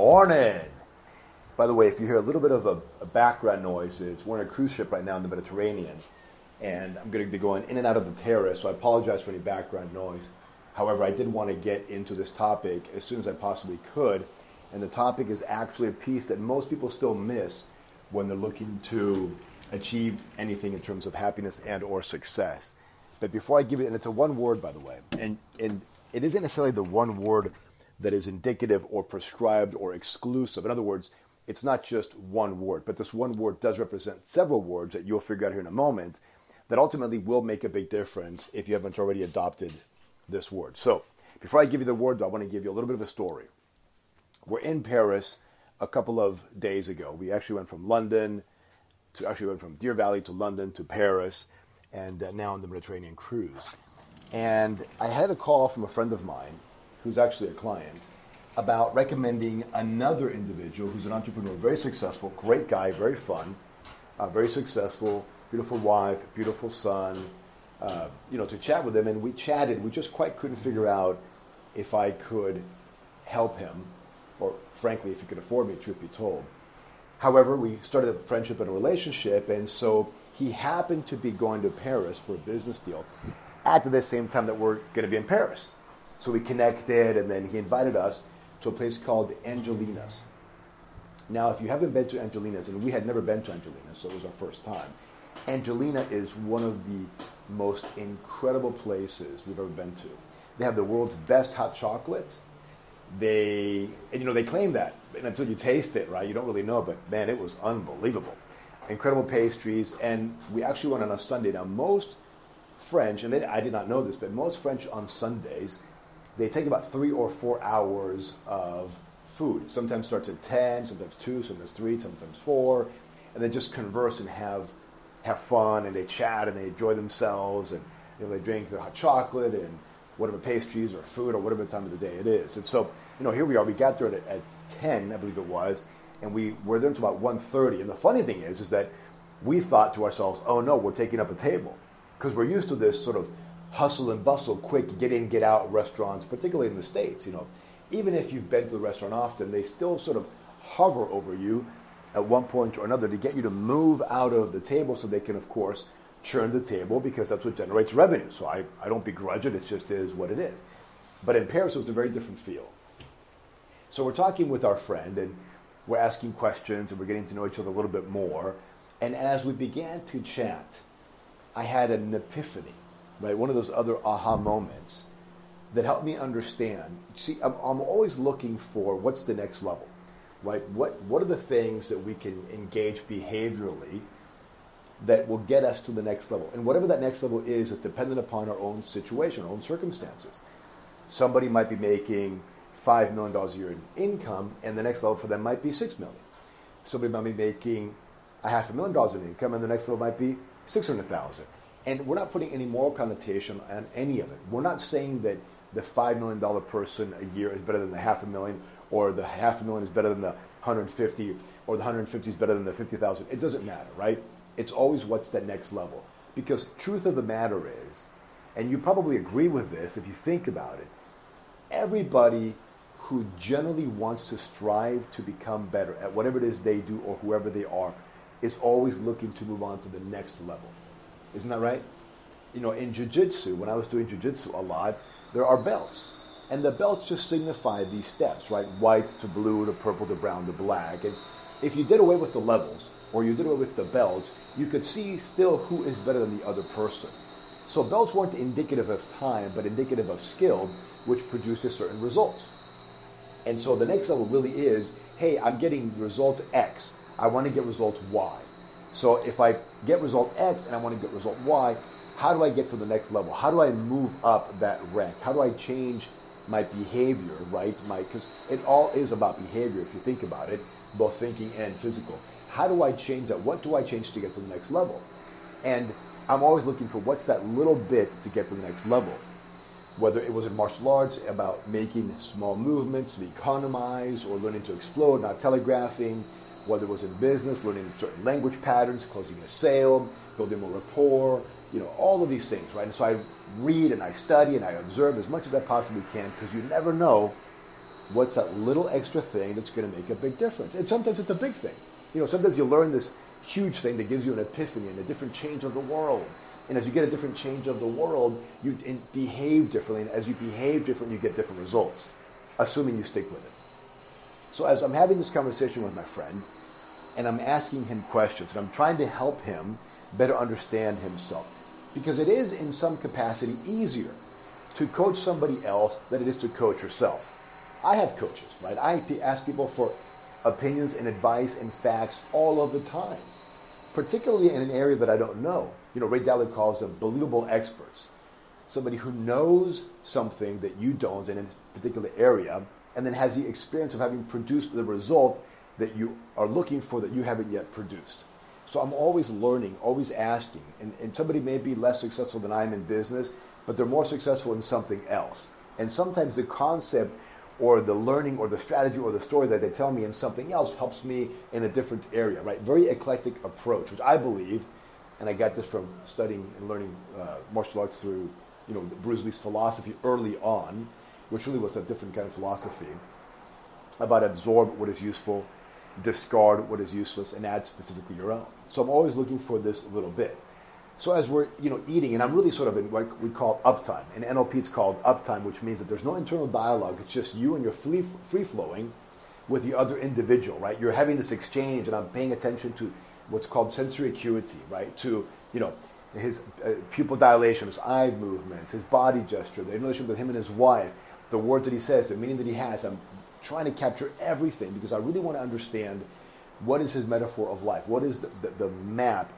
Morning. By the way, if you hear a little bit of a, a background noise, it's we're on a cruise ship right now in the Mediterranean, and I'm going to be going in and out of the terrace, so I apologize for any background noise. However, I did want to get into this topic as soon as I possibly could, and the topic is actually a piece that most people still miss when they're looking to achieve anything in terms of happiness and or success. But before I give it, and it's a one word, by the way, and, and it isn't necessarily the one word that is indicative or prescribed or exclusive. In other words, it's not just one word, but this one word does represent several words that you'll figure out here in a moment that ultimately will make a big difference if you haven't already adopted this word. So, before I give you the word, though, I want to give you a little bit of a story. We're in Paris a couple of days ago. We actually went from London to actually went from Deer Valley to London to Paris, and uh, now on the Mediterranean cruise. And I had a call from a friend of mine, who's actually a client, about recommending another individual who's an entrepreneur, very successful, great guy, very fun, uh, very successful, beautiful wife, beautiful son. Uh, you know, to chat with him, and we chatted. We just quite couldn't figure out if I could help him, or frankly, if he could afford me. Truth be told. However, we started a friendship and a relationship, and so he happened to be going to Paris for a business deal at the same time that we're going to be in Paris. So we connected, and then he invited us to a place called Angelina's. Now, if you haven't been to Angelina's, and we had never been to Angelina's, so it was our first time, Angelina is one of the most incredible places we've ever been to. They have the world's best hot chocolate. They, and you know, they claim that, and until you taste it, right, you don't really know. But man, it was unbelievable. Incredible pastries, and we actually went on a Sunday. Now, most French, and they, I did not know this, but most French on Sundays, they take about three or four hours of food. Sometimes starts at ten, sometimes two, sometimes three, sometimes four, and they just converse and have have fun and they chat and they enjoy themselves and you know, they drink their hot chocolate and whatever pastries or food or whatever time of the day it is. And so, you know, here we are. We got there at, at 10, I believe it was, and we were there until about 1.30. And the funny thing is, is that we thought to ourselves, oh no, we're taking up a table. Because we're used to this sort of hustle and bustle, quick get in, get out restaurants, particularly in the States, you know. Even if you've been to the restaurant often, they still sort of hover over you at one point or another to get you to move out of the table so they can, of course, churn the table because that's what generates revenue. So I, I don't begrudge it, it just is what it is. But in Paris, it was a very different feel. So we're talking with our friend and we're asking questions and we're getting to know each other a little bit more. And as we began to chat, I had an epiphany, right? One of those other aha moments that helped me understand. See, I'm, I'm always looking for what's the next level right? What, what are the things that we can engage behaviorally that will get us to the next level? And whatever that next level is, is dependent upon our own situation, our own circumstances. Somebody might be making $5 million a year in income, and the next level for them might be 6 million. Somebody might be making a half a million dollars in income, and the next level might be 600000 And we're not putting any moral connotation on any of it. We're not saying that the $5 million person a year is better than the half a million or the half a million is better than the 150 or the 150 is better than the 50,000. It doesn't matter, right? It's always what's that next level. Because truth of the matter is, and you probably agree with this if you think about it, everybody who generally wants to strive to become better at whatever it is they do or whoever they are is always looking to move on to the next level. Isn't that right? You know, in jiu-jitsu, when I was doing jiu-jitsu a lot, there are belts. And the belts just signify these steps, right? White to blue to purple to brown to black. And if you did away with the levels or you did away with the belts, you could see still who is better than the other person. So belts weren't indicative of time, but indicative of skill, which produced a certain result. And so the next level really is, hey, I'm getting result X. I want to get result Y. So if I get result X and I want to get result Y, how do I get to the next level? How do I move up that rank? How do I change my behavior, right? Because it all is about behavior if you think about it, both thinking and physical. How do I change that? What do I change to get to the next level? And I'm always looking for what's that little bit to get to the next level. Whether it was in martial arts about making small movements to economize or learning to explode, not telegraphing, whether it was in business, learning certain language patterns, closing a sale, building more rapport, you know, all of these things, right? And so I read and I study and I observe as much as I possibly can because you never know What's that little extra thing that's going to make a big difference? And sometimes it's a big thing. You know, sometimes you learn this huge thing that gives you an epiphany and a different change of the world. And as you get a different change of the world, you behave differently. And as you behave differently, you get different results, assuming you stick with it. So as I'm having this conversation with my friend, and I'm asking him questions, and I'm trying to help him better understand himself. Because it is, in some capacity, easier to coach somebody else than it is to coach yourself. I have coaches, right? I ask people for opinions and advice and facts all of the time, particularly in an area that I don't know. You know, Ray Dalio calls them believable experts. Somebody who knows something that you don't in a particular area and then has the experience of having produced the result that you are looking for that you haven't yet produced. So I'm always learning, always asking. And, and somebody may be less successful than I am in business, but they're more successful in something else. And sometimes the concept or the learning or the strategy or the story that they tell me in something else helps me in a different area, right? Very eclectic approach, which I believe, and I got this from studying and learning uh, martial arts through, you know, Bruce Lee's philosophy early on, which really was a different kind of philosophy about absorb what is useful, discard what is useless, and add specifically your own. So I'm always looking for this little bit. So as we're you know eating, and I'm really sort of in what we call uptime. In NLP, it's called uptime, which means that there's no internal dialogue. It's just you and you're free free flowing with the other individual, right? You're having this exchange, and I'm paying attention to what's called sensory acuity, right? To you know his uh, pupil dilation, his eye movements, his body gesture, the relationship with him and his wife, the words that he says, the meaning that he has. I'm trying to capture everything because I really want to understand what is his metaphor of life, what is the, the, the map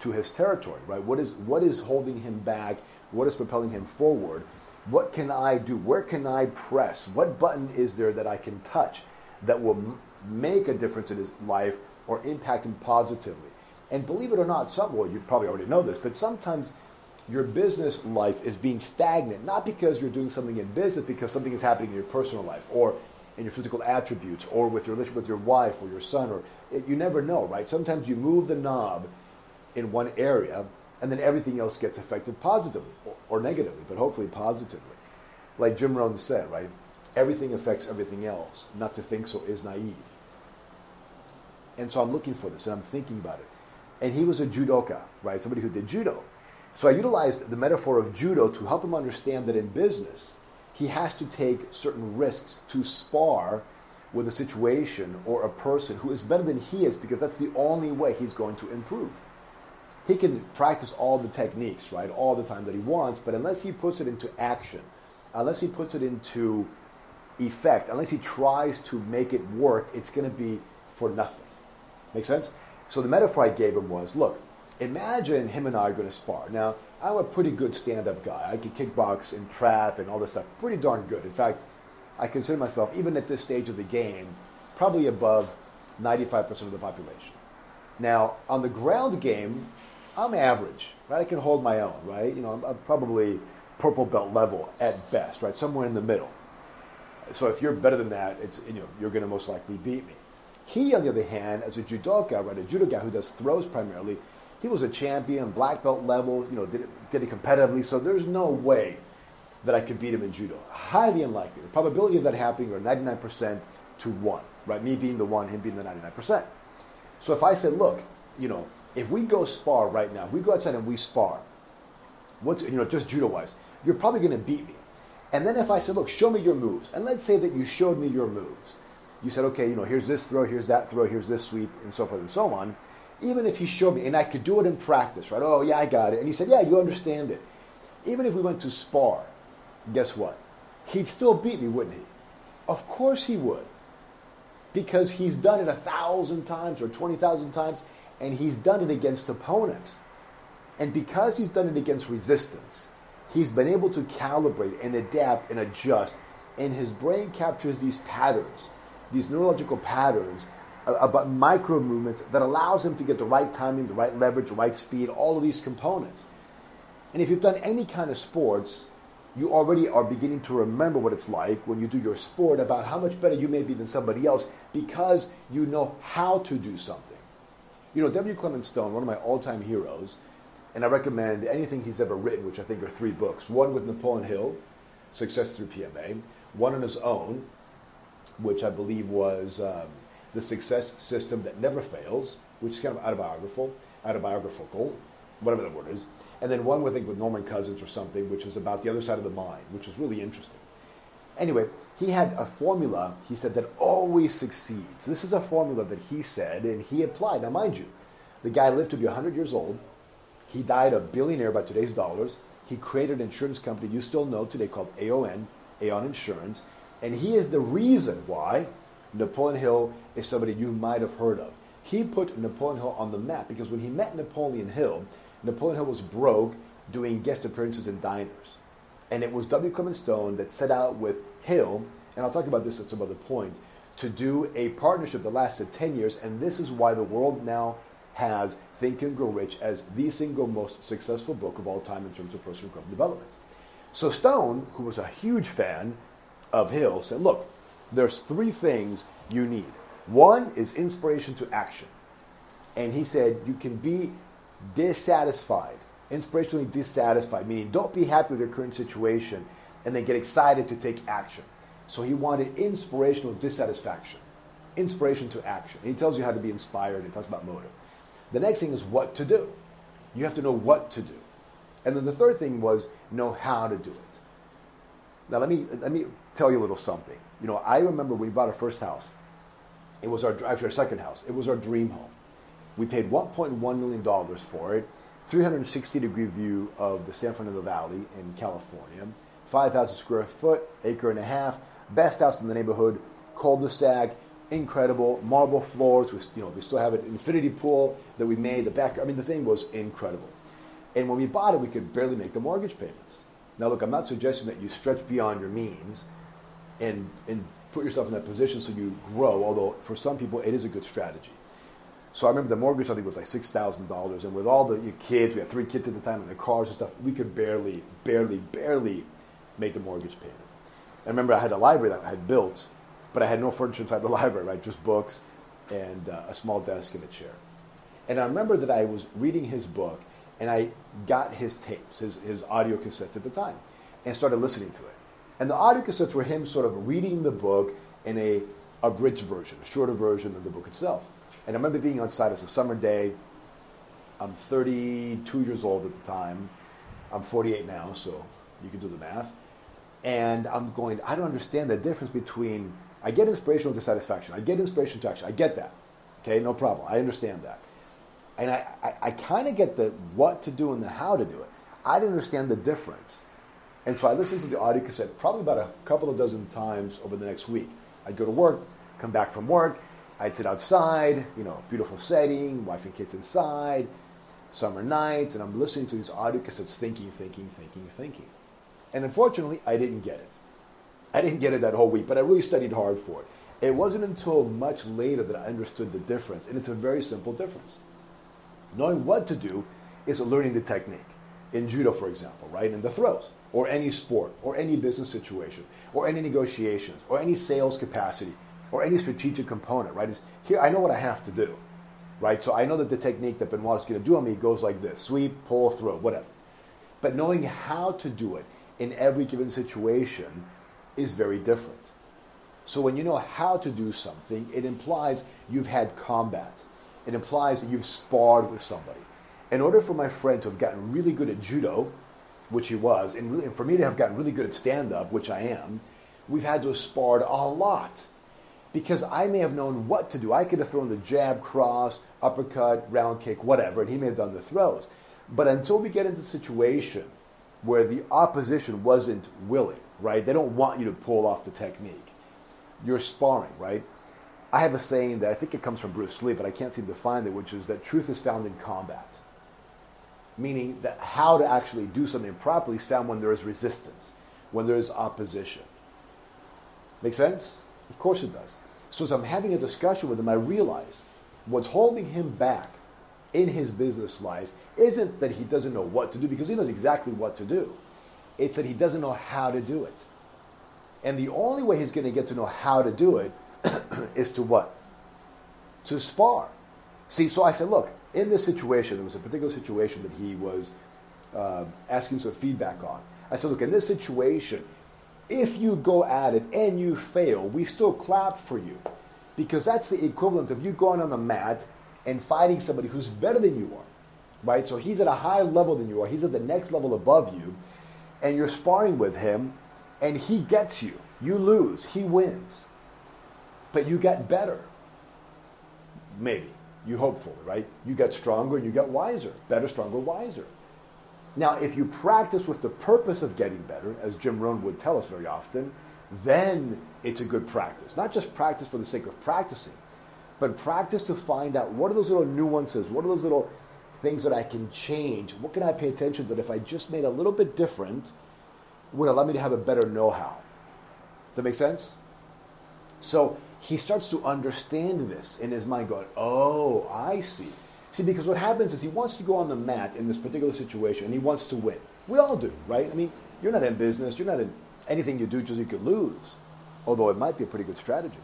to his territory, right? What is what is holding him back? What is propelling him forward? What can I do? Where can I press? What button is there that I can touch that will m- make a difference in his life or impact him positively? And believe it or not, some well, you probably already know this, but sometimes your business life is being stagnant, not because you're doing something in business, because something is happening in your personal life or in your physical attributes or with your relationship with your wife or your son or you never know, right? Sometimes you move the knob in one area, and then everything else gets affected positively or negatively, but hopefully positively. Like Jim Rohn said, right? Everything affects everything else. Not to think so is naive. And so I'm looking for this, and I'm thinking about it. And he was a judoka, right? Somebody who did judo. So I utilized the metaphor of judo to help him understand that in business, he has to take certain risks to spar with a situation or a person who is better than he is because that's the only way he's going to improve he can practice all the techniques, right, all the time that he wants, but unless he puts it into action, unless he puts it into effect, unless he tries to make it work, it's going to be for nothing. Make sense? So the metaphor I gave him was look, imagine him and I are going to spar. Now, I'm a pretty good stand up guy. I can kickbox and trap and all this stuff pretty darn good. In fact, I consider myself, even at this stage of the game, probably above 95% of the population. Now, on the ground game, I'm average, right? I can hold my own, right? You know, I'm, I'm probably purple belt level at best, right? Somewhere in the middle. So if you're better than that, it's, you know, you're going to most likely beat me. He, on the other hand, as a judoka, right, a judo guy who does throws primarily, he was a champion, black belt level, you know, did it, did it competitively. So there's no way that I could beat him in judo. Highly unlikely. The probability of that happening are 99% to 1, right? Me being the 1, him being the 99%. So if I said, look, you know, if we go spar right now, if we go outside and we spar, what's you know just judo wise, you're probably going to beat me. And then if I said, look, show me your moves, and let's say that you showed me your moves, you said, okay, you know, here's this throw, here's that throw, here's this sweep, and so forth and so on. Even if he showed me, and I could do it in practice, right? Oh yeah, I got it. And he said, yeah, you understand it. Even if we went to spar, guess what? He'd still beat me, wouldn't he? Of course he would. Because he's done it a thousand times or 20,000 times and he's done it against opponents. And because he's done it against resistance, he's been able to calibrate and adapt and adjust, and his brain captures these patterns, these neurological patterns about micro movements that allows him to get the right timing, the right leverage, the right speed, all of these components. And if you've done any kind of sports, you already are beginning to remember what it's like when you do your sport about how much better you may be than somebody else because you know how to do something. You know, W. Clement Stone, one of my all time heroes, and I recommend anything he's ever written, which I think are three books. One with Napoleon Hill, Success Through PMA, one on his own, which I believe was um, the success system that never fails, which is kind of autobiographical, autobiographical, whatever the word is. And then one, I think, with Norman Cousins or something, which was about the other side of the mind, which was really interesting. Anyway, he had a formula, he said, that always succeeds. This is a formula that he said and he applied. Now, mind you, the guy lived to be 100 years old. He died a billionaire by today's dollars. He created an insurance company you still know today called AON, Aon Insurance. And he is the reason why Napoleon Hill is somebody you might have heard of. He put Napoleon Hill on the map because when he met Napoleon Hill, Napoleon Hill was broke doing guest appearances in diners. And it was W. Clement Stone that set out with Hill, and I'll talk about this at some other point, to do a partnership that lasted 10 years. And this is why the world now has Think and Grow Rich as the single most successful book of all time in terms of personal growth and development. So Stone, who was a huge fan of Hill, said, look, there's three things you need. One is inspiration to action. And he said, you can be dissatisfied, inspirationally dissatisfied, meaning don't be happy with your current situation and then get excited to take action. So he wanted inspirational dissatisfaction, inspiration to action. And he tells you how to be inspired and talks about motive. The next thing is what to do. You have to know what to do. And then the third thing was know how to do it. Now let me let me tell you a little something. You know, I remember we bought our first house. It was our actually our second house. It was our dream home. We paid 1.1 million dollars for it, 360 degree view of the San Fernando Valley in California, 5,000 square foot, acre and a half, best house in the neighborhood, cul-de-sac, incredible marble floors. We, you know, we still have an infinity pool that we made. The back, I mean, the thing was incredible. And when we bought it, we could barely make the mortgage payments. Now, look, I'm not suggesting that you stretch beyond your means and, and put yourself in that position so you grow, although for some people it is a good strategy. So I remember the mortgage, I think, was like $6,000. And with all the kids, we had three kids at the time, and the cars and stuff, we could barely, barely, barely make the mortgage payment. I remember I had a library that I had built, but I had no furniture inside the library, right? Just books and uh, a small desk and a chair. And I remember that I was reading his book, and I got his tapes, his, his audio cassette at the time, and started listening to it. And the audio cassettes were him sort of reading the book in a abridged version, a shorter version than the book itself. And I remember being on site. It's a summer day. I'm 32 years old at the time. I'm 48 now, so you can do the math. And I'm going, I don't understand the difference between, I get inspirational dissatisfaction. I get inspiration to action. I get that. Okay, no problem. I understand that. And I, I, I kind of get the what to do and the how to do it. I didn't understand the difference. And so I listened to the audio cassette probably about a couple of dozen times over the next week. I'd go to work, come back from work, I'd sit outside, you know, beautiful setting, wife and kids inside, summer night, and I'm listening to these audio cassettes thinking, thinking, thinking, thinking. And unfortunately, I didn't get it. I didn't get it that whole week, but I really studied hard for it. It wasn't until much later that I understood the difference, and it's a very simple difference. Knowing what to do is learning the technique. In judo, for example, right? In the throws, or any sport, or any business situation, or any negotiations, or any sales capacity, or any strategic component, right? Is here I know what I have to do, right? So I know that the technique that Benoit is going to do on me goes like this: sweep, pull, throw, whatever. But knowing how to do it in every given situation is very different. So when you know how to do something, it implies you've had combat. It implies that you've sparred with somebody. In order for my friend to have gotten really good at judo, which he was, and, really, and for me to have gotten really good at stand up, which I am, we've had to have sparred a lot. Because I may have known what to do. I could have thrown the jab, cross, uppercut, round kick, whatever, and he may have done the throws. But until we get into a situation where the opposition wasn't willing, right? They don't want you to pull off the technique. You're sparring, right? I have a saying that I think it comes from Bruce Lee, but I can't seem to find it, which is that truth is found in combat. Meaning that how to actually do something properly is found when there is resistance, when there is opposition. Make sense? Of course it does. So as I'm having a discussion with him, I realize what's holding him back in his business life isn't that he doesn't know what to do, because he knows exactly what to do. It's that he doesn't know how to do it. And the only way he's going to get to know how to do it is to what? To spar. See, so I said, look, in this situation, there was a particular situation that he was uh, asking some feedback on. I said, look, in this situation, If you go at it and you fail, we still clap for you. Because that's the equivalent of you going on the mat and fighting somebody who's better than you are. Right? So he's at a higher level than you are. He's at the next level above you. And you're sparring with him and he gets you. You lose. He wins. But you get better. Maybe. You hopefully, right? You get stronger and you get wiser. Better, stronger, wiser. Now, if you practice with the purpose of getting better, as Jim Rohn would tell us very often, then it's a good practice. Not just practice for the sake of practicing, but practice to find out what are those little nuances, what are those little things that I can change, what can I pay attention to that if I just made a little bit different would allow me to have a better know how. Does that make sense? So he starts to understand this in his mind, going, Oh, I see. See, because what happens is he wants to go on the mat in this particular situation and he wants to win. We all do, right? I mean, you're not in business, you're not in anything you do just you could lose, although it might be a pretty good strategy.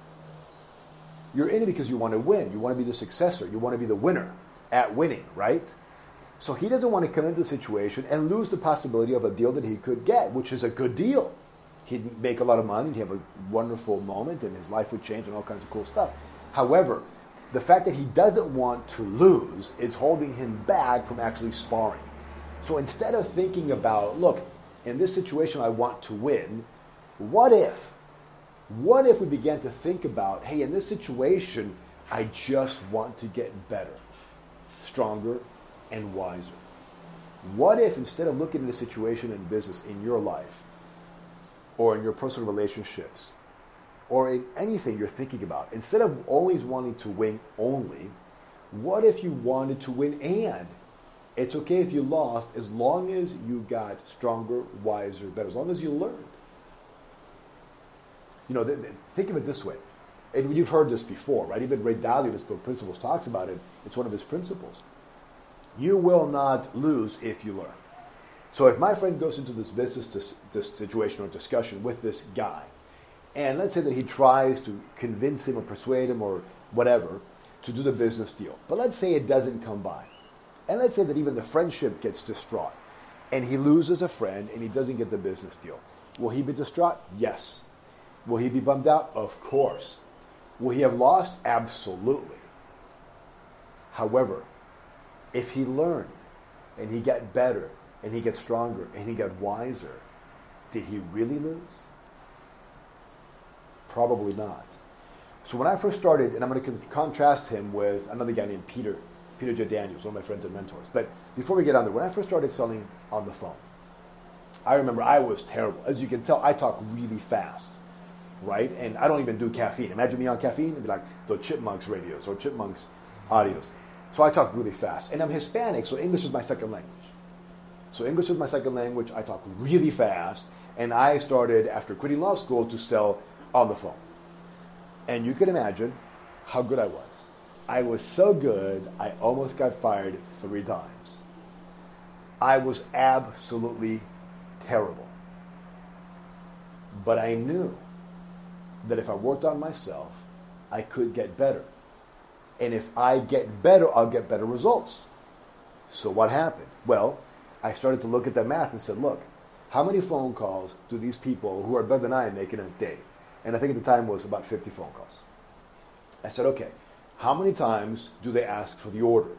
You're in it because you want to win. You want to be the successor. You want to be the winner at winning, right? So he doesn't want to come into the situation and lose the possibility of a deal that he could get, which is a good deal. He'd make a lot of money, he'd have a wonderful moment, and his life would change and all kinds of cool stuff. However, the fact that he doesn't want to lose is holding him back from actually sparring. So instead of thinking about, look, in this situation I want to win, what if? What if we began to think about, hey, in this situation, I just want to get better, stronger, and wiser? What if instead of looking at a situation in business in your life or in your personal relationships or in anything you're thinking about, instead of always wanting to win only, what if you wanted to win and? It's okay if you lost as long as you got stronger, wiser, better, as long as you learned. You know, th- th- think of it this way. And you've heard this before, right? Even Ray Dalio, this book, Principles, talks about it. It's one of his principles. You will not lose if you learn. So if my friend goes into this business, this, this situation or discussion with this guy, and let's say that he tries to convince him or persuade him or whatever to do the business deal. But let's say it doesn't come by. And let's say that even the friendship gets distraught and he loses a friend and he doesn't get the business deal. Will he be distraught? Yes. Will he be bummed out? Of course. Will he have lost? Absolutely. However, if he learned and he got better and he got stronger and he got wiser, did he really lose? Probably not. So when I first started, and I'm going to con- contrast him with another guy named Peter, Peter J. Daniels, one of my friends and mentors. But before we get on there, when I first started selling on the phone, I remember I was terrible. As you can tell, I talk really fast, right? And I don't even do caffeine. Imagine me on caffeine, it'd be like the Chipmunks radios or Chipmunks audios. So I talk really fast. And I'm Hispanic, so English is my second language. So English is my second language. I talk really fast. And I started, after quitting law school, to sell on the phone. And you can imagine how good I was. I was so good, I almost got fired three times. I was absolutely terrible. But I knew that if I worked on myself, I could get better. And if I get better, I'll get better results. So what happened? Well, I started to look at that math and said, look, how many phone calls do these people who are better than I make in a day? and I think at the time it was about 50 phone calls. I said, okay, how many times do they ask for the order?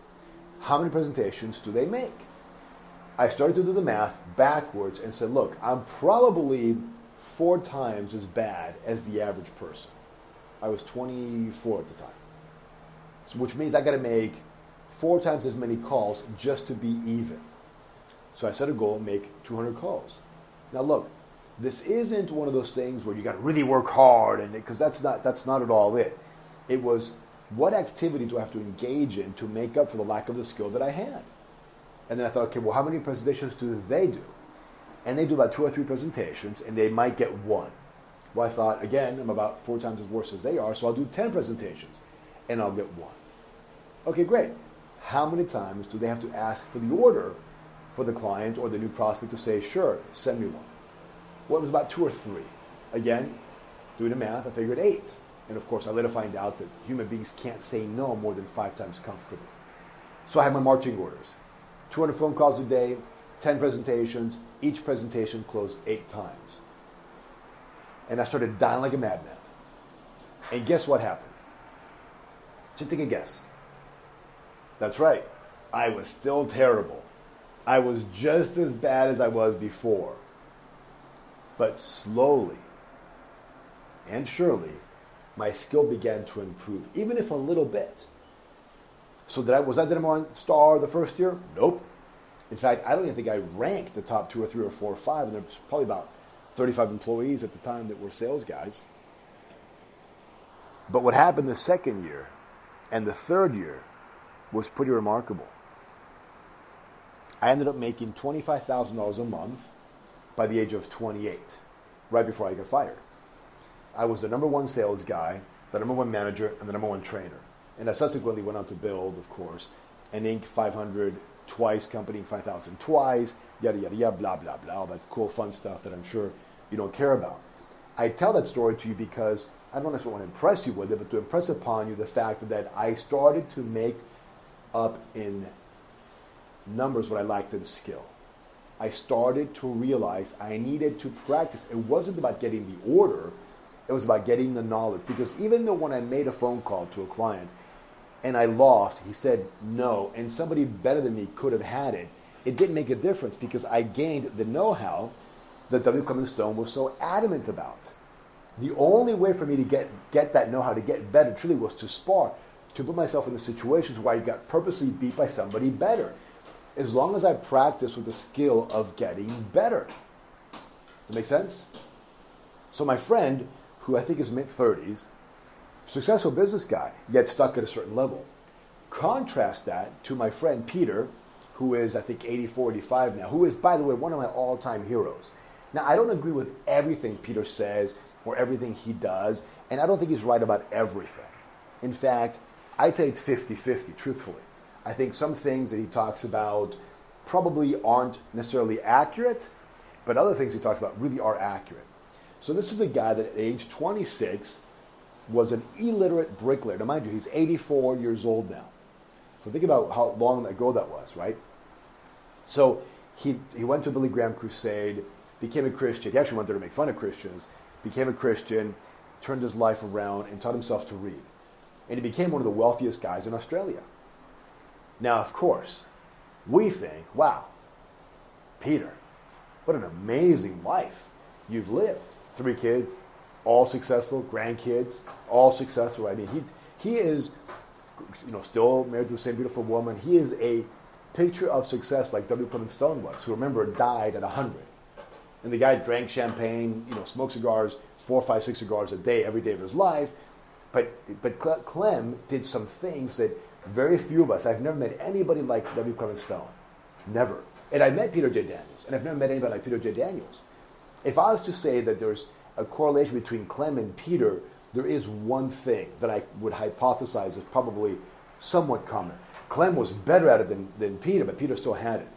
How many presentations do they make? I started to do the math backwards and said, look, I'm probably four times as bad as the average person. I was 24 at the time. So, which means I got to make four times as many calls just to be even. So I set a goal, make 200 calls. Now look, this isn't one of those things where you got to really work hard and because that's not that's not at all it. It was what activity do i have to engage in to make up for the lack of the skill that i had? And then i thought okay well how many presentations do they do? And they do about two or three presentations and they might get one. Well i thought again i'm about four times as worse as they are so i'll do 10 presentations and i'll get one. Okay great. How many times do they have to ask for the order for the client or the new prospect to say sure send me one well, it was about two or three. Again, doing the math, I figured eight. And of course, I later find out that human beings can't say no more than five times comfortably. So I had my marching orders 200 phone calls a day, 10 presentations, each presentation closed eight times. and I started dying like a madman. And guess what happened? Just take a guess. That's right. I was still terrible. I was just as bad as I was before. But slowly and surely, my skill began to improve, even if a little bit. So that I was I the number one star the first year? Nope. In fact, I don't even think I ranked the top two or three or four or five, and there's probably about 35 employees at the time that were sales guys. But what happened the second year and the third year was pretty remarkable. I ended up making $25,000 a month by the age of 28, right before I got fired. I was the number one sales guy, the number one manager, and the number one trainer. And I subsequently went on to build, of course, an Inc. 500 twice company, 5,000 twice, yada, yada, yada, blah, blah, blah, all that cool, fun stuff that I'm sure you don't care about. I tell that story to you because I don't necessarily want to impress you with it, but to impress upon you the fact that I started to make up in numbers what I lacked in skill. I started to realize I needed to practice. It wasn't about getting the order, it was about getting the knowledge. Because even though when I made a phone call to a client and I lost, he said no, and somebody better than me could have had it, it didn't make a difference because I gained the know how that W. Clement Stone was so adamant about. The only way for me to get, get that know how, to get better, truly was to spar, to put myself in the situations where I got purposely beat by somebody better. As long as I practice with the skill of getting better. Does that make sense? So my friend, who I think is mid 30s, successful business guy, yet stuck at a certain level. Contrast that to my friend Peter, who is, I think, 84, 85 now, who is, by the way, one of my all time heroes. Now, I don't agree with everything Peter says or everything he does, and I don't think he's right about everything. In fact, I'd say it's 50 50, truthfully. I think some things that he talks about probably aren't necessarily accurate, but other things he talks about really are accurate. So, this is a guy that at age 26 was an illiterate bricklayer. Now, mind you, he's 84 years old now. So, think about how long ago that was, right? So, he, he went to Billy Graham Crusade became a Christian. He actually went there to make fun of Christians, became a Christian, turned his life around, and taught himself to read. And he became one of the wealthiest guys in Australia. Now, of course, we think, wow, Peter, what an amazing life you've lived. Three kids, all successful, grandkids, all successful. I mean, he, he is, you know, still married to the same beautiful woman. He is a picture of success like W. Clement Stone was, who remember died at 100 and the guy drank champagne, you know, smoked cigars, four, five, six cigars a day every day of his life. But but Clem did some things that very few of us. I've never met anybody like W. Clement Stone, never. And I met Peter J. Daniels, and I've never met anybody like Peter J. Daniels. If I was to say that there's a correlation between Clem and Peter, there is one thing that I would hypothesize is probably somewhat common. Clem was better at it than, than Peter, but Peter still had it.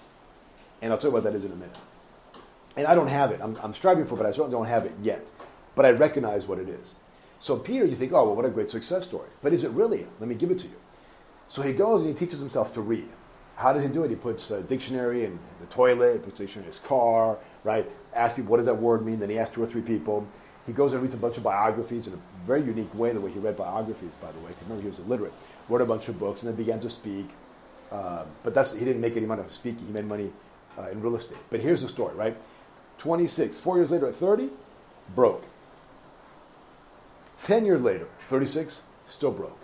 And I'll tell you what that is in a minute. And I don't have it. I'm, I'm striving for it, but I certainly don't have it yet. But I recognize what it is. So Peter, you think, oh, well, what a great success story. But is it really? Let me give it to you. So he goes and he teaches himself to read. How does he do it? He puts a dictionary in the toilet, he puts a dictionary in his car, right? Asks people, what does that word mean? Then he asks two or three people. He goes and reads a bunch of biographies in a very unique way, the way he read biographies, by the way. Because remember, he was illiterate. Wrote a bunch of books and then began to speak. Uh, but that's, he didn't make any money off speaking. He made money uh, in real estate. But here's the story, right? 26. Four years later at 30, broke. 10 years later, 36, still broke.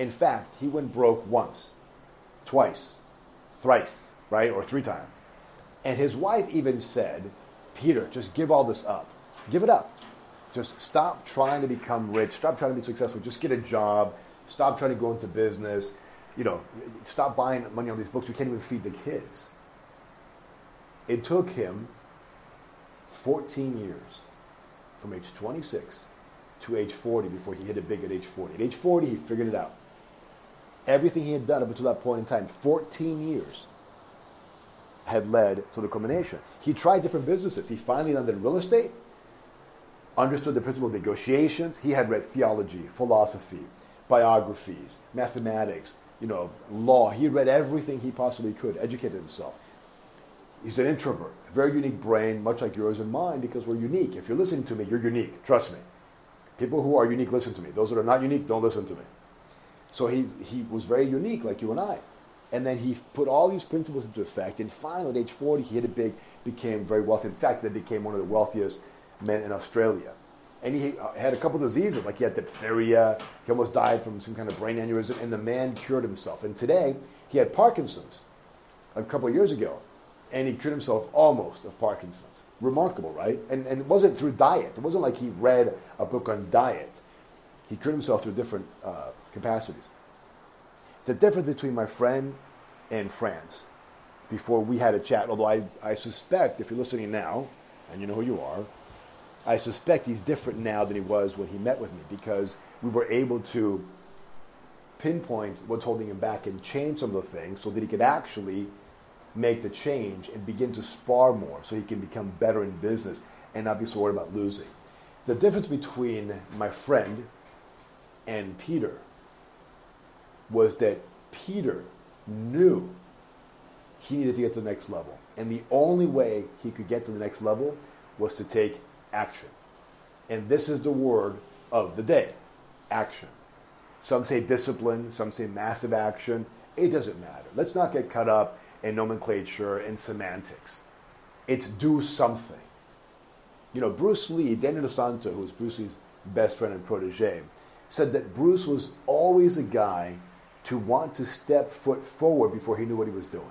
In fact, he went broke once, twice, thrice, right? Or three times. And his wife even said, Peter, just give all this up. Give it up. Just stop trying to become rich. Stop trying to be successful. Just get a job. Stop trying to go into business. You know, stop buying money on these books. We can't even feed the kids. It took him 14 years from age 26 to age 40 before he hit it big at age 40. At age 40, he figured it out. Everything he had done up until that point in time, 14 years, had led to the culmination. He tried different businesses. He finally landed in real estate, understood the principle of negotiations. He had read theology, philosophy, biographies, mathematics, you know, law. He read everything he possibly could, educated himself He's an introvert, a very unique brain, much like yours and mine, because we're unique. If you're listening to me, you're unique. Trust me. People who are unique listen to me. Those that are not unique don't listen to me. So he, he was very unique, like you and I. And then he put all these principles into effect. And finally, at age 40, he hit it big, became very wealthy. In fact, they became one of the wealthiest men in Australia. And he uh, had a couple diseases, like he had diphtheria. He almost died from some kind of brain aneurysm. And the man cured himself. And today, he had Parkinson's a couple of years ago. And he cured himself almost of Parkinson's. Remarkable, right? And, and it wasn't through diet. It wasn't like he read a book on diet. He cured himself through different uh, capacities. The difference between my friend and Franz, before we had a chat, although I, I suspect, if you're listening now, and you know who you are, I suspect he's different now than he was when he met with me because we were able to pinpoint what's holding him back and change some of the things so that he could actually make the change and begin to spar more so he can become better in business and not be so worried about losing. The difference between my friend and Peter was that Peter knew he needed to get to the next level. And the only way he could get to the next level was to take action. And this is the word of the day action. Some say discipline, some say massive action. It doesn't matter. Let's not get caught up in nomenclature and semantics. It's do something. You know, Bruce Lee, Dan Inosanto, who was Bruce Lee's best friend and protege, said that Bruce was always a guy to want to step foot forward before he knew what he was doing.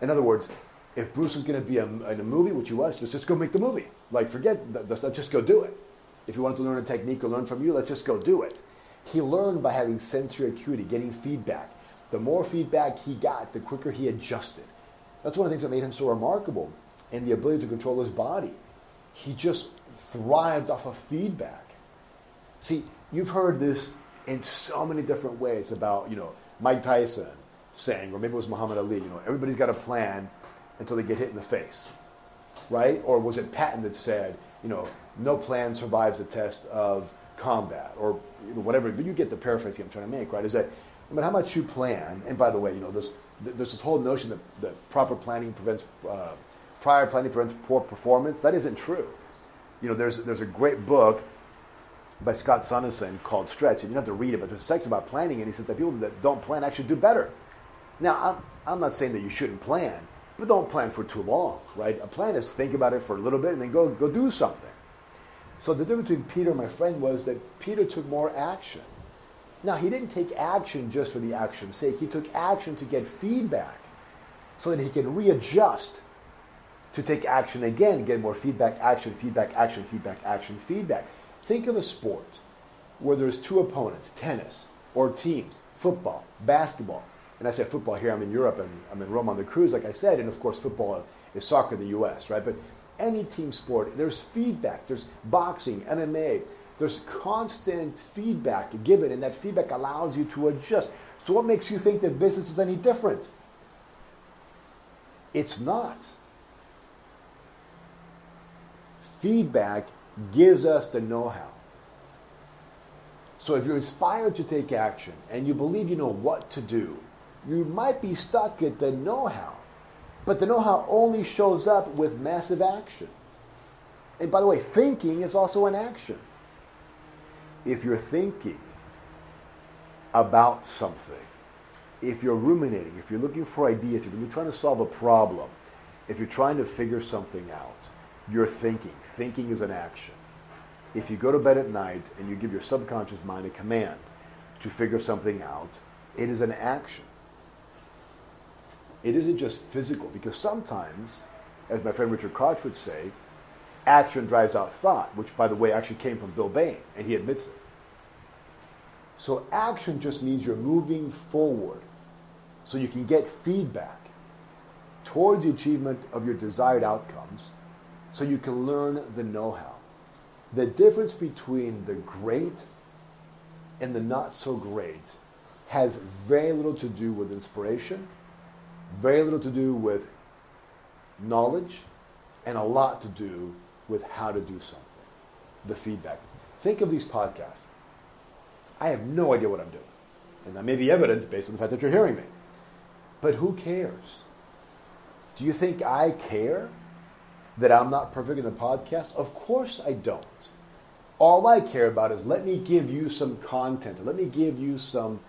In other words, if Bruce was going to be a, in a movie, which he was, just, just go make the movie. Like, forget, let's just go do it. If you wanted to learn a technique or learn from you, let's just go do it. He learned by having sensory acuity, getting feedback. The more feedback he got, the quicker he adjusted. That's one of the things that made him so remarkable and the ability to control his body. He just thrived off of feedback. See, you've heard this in so many different ways about, you know, Mike Tyson saying, or maybe it was Muhammad Ali, you know, everybody's got a plan until they get hit in the face, right? Or was it Patton that said, you know, no plan survives the test of combat, or you know, whatever. But you get the paraphrasing I'm trying to make, right? Is that no matter how much you plan, and by the way, you know, there's, there's this whole notion that, that proper planning prevents, uh, prior planning prevents poor performance. That isn't true. You know, there's, there's a great book by Scott Sonenshein called Stretch, and you don't have to read it, but there's a section about planning, and he says that people that don't plan actually do better. Now, I'm, I'm not saying that you shouldn't plan, but don't plan for too long, right? A plan is think about it for a little bit and then go, go do something. So the difference between Peter and my friend was that Peter took more action. Now, he didn't take action just for the action's sake. He took action to get feedback so that he can readjust to take action again, get more feedback, action, feedback, action, feedback, action, feedback. Think of a sport where there's two opponents, tennis, or teams, football, basketball. And I say football here, I'm in Europe and I'm in Rome on the cruise, like I said, and of course football is soccer in the US, right? But any team sport, there's feedback, there's boxing, MMA, there's constant feedback given, and that feedback allows you to adjust. So, what makes you think that business is any different? It's not. Feedback gives us the know how. So if you're inspired to take action and you believe you know what to do, you might be stuck at the know how. But the know how only shows up with massive action. And by the way, thinking is also an action. If you're thinking about something, if you're ruminating, if you're looking for ideas, if you're trying to solve a problem, if you're trying to figure something out, you're thinking. Thinking is an action. If you go to bed at night and you give your subconscious mind a command to figure something out, it is an action. It isn't just physical, because sometimes, as my friend Richard Koch would say, action drives out thought, which, by the way, actually came from Bill Bain, and he admits it. So, action just means you're moving forward so you can get feedback towards the achievement of your desired outcomes so you can learn the know how. The difference between the great and the not so great has very little to do with inspiration, very little to do with knowledge, and a lot to do with how to do something. The feedback. Think of these podcasts. I have no idea what I'm doing. And that may be evident based on the fact that you're hearing me. But who cares? Do you think I care that I'm not perfect in the podcast? Of course I don't. All I care about is let me give you some content. Let me give you some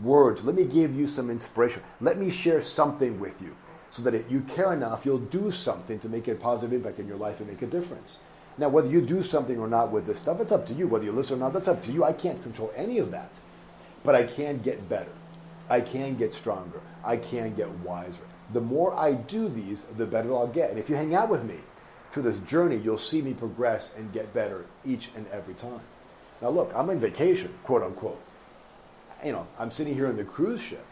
words. Let me give you some inspiration. Let me share something with you so that if you care enough, you'll do something to make a positive impact in your life and make a difference. Now, whether you do something or not with this stuff, it's up to you. Whether you listen or not, that's up to you. I can't control any of that. But I can get better. I can get stronger. I can get wiser. The more I do these, the better I'll get. And if you hang out with me through this journey, you'll see me progress and get better each and every time. Now, look, I'm on vacation, quote unquote. You know, I'm sitting here on the cruise ship.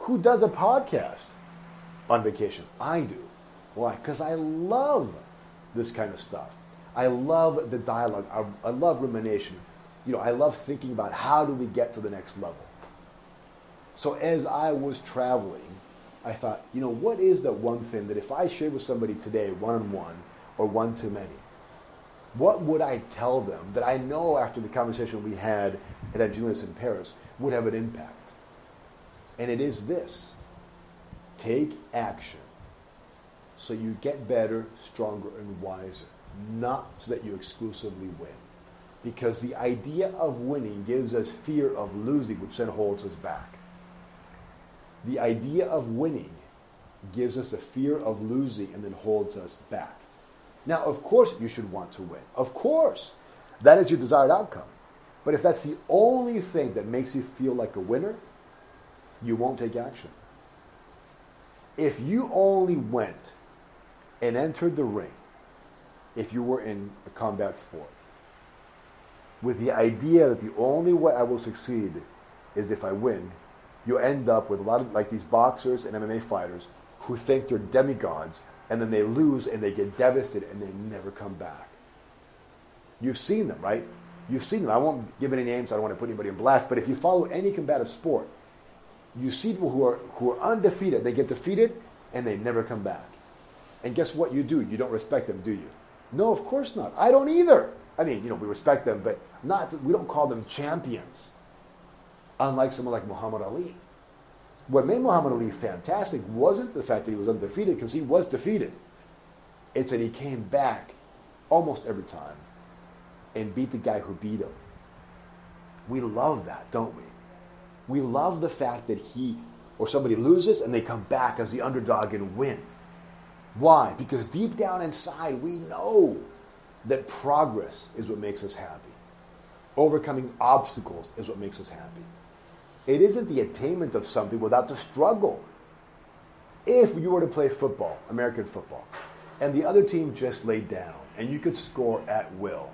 Who does a podcast on vacation? I do. Why? Because I love this kind of stuff. I love the dialogue. I, I love rumination. You know, I love thinking about how do we get to the next level. So as I was traveling, I thought, you know, what is the one thing that if I shared with somebody today, one on one or one to many, what would I tell them that I know after the conversation we had at Angelus in Paris would have an impact? And it is this take action so you get better, stronger, and wiser not so that you exclusively win. Because the idea of winning gives us fear of losing, which then holds us back. The idea of winning gives us a fear of losing and then holds us back. Now, of course, you should want to win. Of course. That is your desired outcome. But if that's the only thing that makes you feel like a winner, you won't take action. If you only went and entered the ring if you were in a combat sport with the idea that the only way I will succeed is if I win, you end up with a lot of like these boxers and MMA fighters who think they're demigods and then they lose and they get devastated and they never come back. You've seen them, right? You've seen them. I won't give any names, I don't want to put anybody in blast, but if you follow any combative sport, you see people who are who are undefeated, they get defeated and they never come back. And guess what you do? You don't respect them, do you? No, of course not. I don't either. I mean, you know, we respect them, but not. We don't call them champions. Unlike someone like Muhammad Ali. What made Muhammad Ali fantastic wasn't the fact that he was undefeated, because he was defeated. It's that he came back almost every time and beat the guy who beat him. We love that, don't we? We love the fact that he or somebody loses and they come back as the underdog and win. Why? Because deep down inside, we know that progress is what makes us happy. Overcoming obstacles is what makes us happy. It isn't the attainment of something without the struggle. If you were to play football, American football, and the other team just laid down and you could score at will,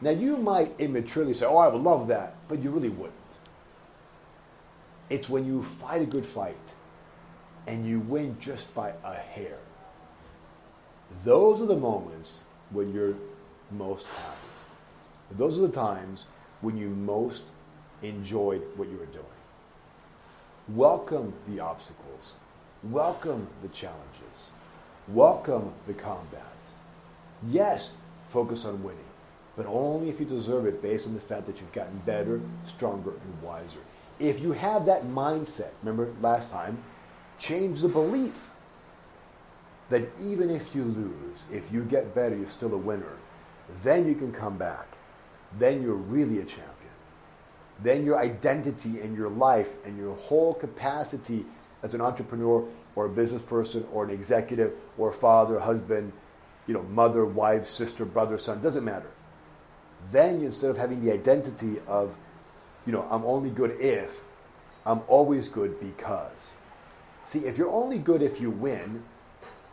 now you might immaturely say, Oh, I would love that, but you really wouldn't. It's when you fight a good fight and you win just by a hair those are the moments when you're most happy. Those are the times when you most enjoyed what you were doing. Welcome the obstacles. Welcome the challenges. Welcome the combat. Yes, focus on winning, but only if you deserve it based on the fact that you've gotten better, stronger, and wiser. If you have that mindset, remember last time, change the belief that even if you lose, if you get better, you're still a winner. Then you can come back. Then you're really a champion. Then your identity and your life and your whole capacity as an entrepreneur or a business person or an executive or a father, husband, you know, mother, wife, sister, brother, son, doesn't matter. Then instead of having the identity of, you know, I'm only good if, I'm always good because. See, if you're only good if you win,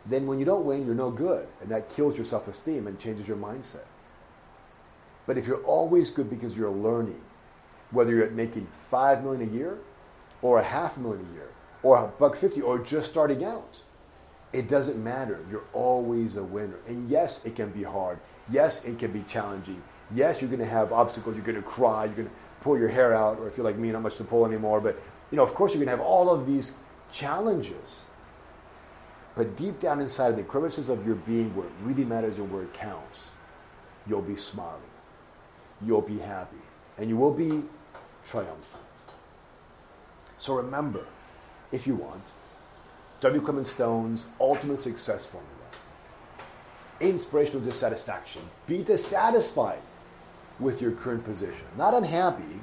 then when you don't win, you're no good. And that kills your self esteem and changes your mindset. But if you're always good because you're learning, whether you're making five million a year or a half million a year or a buck fifty or just starting out, it doesn't matter. You're always a winner. And yes, it can be hard. Yes, it can be challenging. Yes, you're going to have obstacles. You're going to cry. You're going to pull your hair out, or if you're like me, not much to pull anymore. But you know, of course, you're going to have all of these challenges. But deep down inside, of the crevices of your being, where it really matters and where it counts, you'll be smiling. You'll be happy. And you will be triumphant. So remember, if you want, W. Clement Stone's ultimate success formula. Inspirational dissatisfaction. Be dissatisfied with your current position. Not unhappy,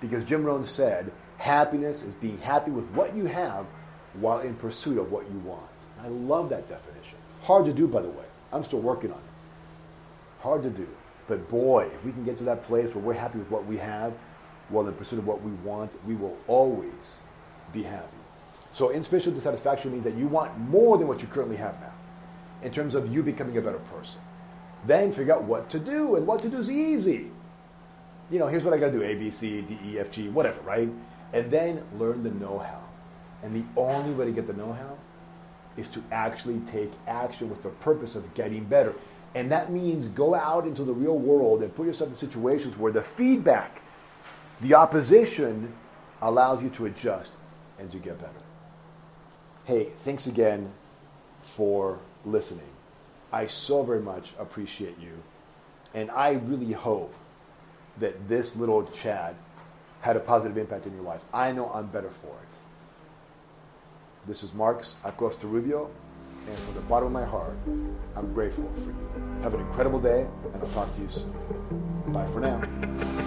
because Jim Rohn said happiness is being happy with what you have while in pursuit of what you want. I love that definition. Hard to do, by the way. I'm still working on it. Hard to do. But boy, if we can get to that place where we're happy with what we have while in pursuit of what we want, we will always be happy. So inspirational dissatisfaction means that you want more than what you currently have now in terms of you becoming a better person. Then figure out what to do, and what to do is easy. You know, here's what I gotta do A, B, C, D, E, F, G, whatever, right? And then learn the know how. And the only way to get the know how is to actually take action with the purpose of getting better. And that means go out into the real world and put yourself in situations where the feedback, the opposition, allows you to adjust and to get better. Hey, thanks again for listening. I so very much appreciate you. And I really hope that this little chat had a positive impact in your life. I know I'm better for it. This is Marks Acosta Rubio, and from the bottom of my heart, I'm grateful for you. Have an incredible day, and I'll talk to you soon. Bye for now.